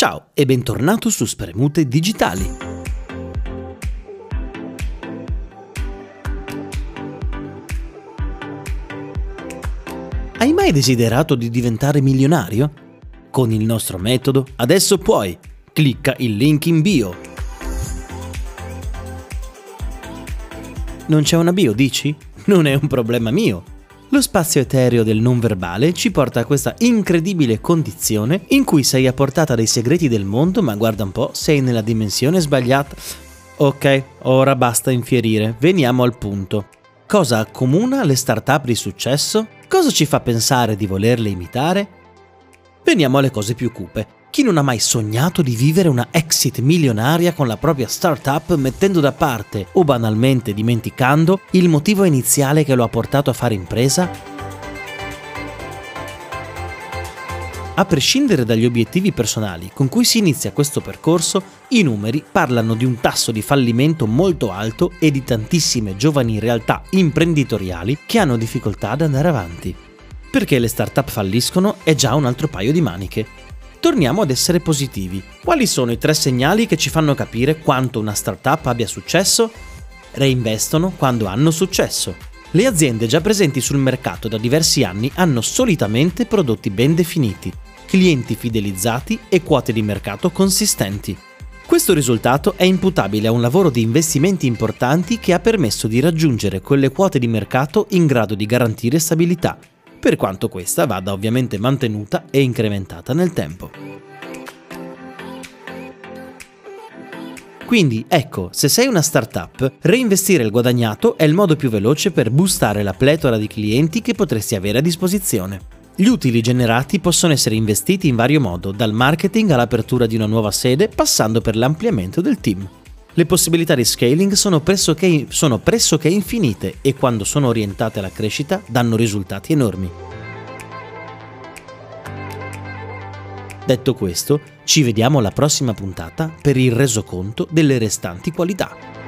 Ciao e bentornato su Spremute Digitali. Hai mai desiderato di diventare milionario? Con il nostro metodo adesso puoi. Clicca il link in bio. Non c'è una bio, dici? Non è un problema mio. Lo spazio etereo del non verbale ci porta a questa incredibile condizione in cui sei a portata dei segreti del mondo, ma guarda un po', sei nella dimensione sbagliata. Ok, ora basta infierire, veniamo al punto. Cosa accomuna le start-up di successo? Cosa ci fa pensare di volerle imitare? Veniamo alle cose più cupe. Chi non ha mai sognato di vivere una exit milionaria con la propria startup mettendo da parte o banalmente dimenticando il motivo iniziale che lo ha portato a fare impresa? A prescindere dagli obiettivi personali con cui si inizia questo percorso, i numeri parlano di un tasso di fallimento molto alto e di tantissime giovani realtà imprenditoriali che hanno difficoltà ad andare avanti. Perché le startup falliscono è già un altro paio di maniche. Torniamo ad essere positivi. Quali sono i tre segnali che ci fanno capire quanto una startup abbia successo? Reinvestono quando hanno successo. Le aziende già presenti sul mercato da diversi anni hanno solitamente prodotti ben definiti, clienti fidelizzati e quote di mercato consistenti. Questo risultato è imputabile a un lavoro di investimenti importanti che ha permesso di raggiungere quelle quote di mercato in grado di garantire stabilità, per quanto questa vada ovviamente mantenuta e incrementata nel tempo. Quindi ecco, se sei una startup, reinvestire il guadagnato è il modo più veloce per boostare la pletora di clienti che potresti avere a disposizione. Gli utili generati possono essere investiti in vario modo, dal marketing all'apertura di una nuova sede, passando per l'ampliamento del team. Le possibilità di scaling sono pressoché, sono pressoché infinite e quando sono orientate alla crescita danno risultati enormi. Detto questo, ci vediamo alla prossima puntata per il resoconto delle restanti qualità.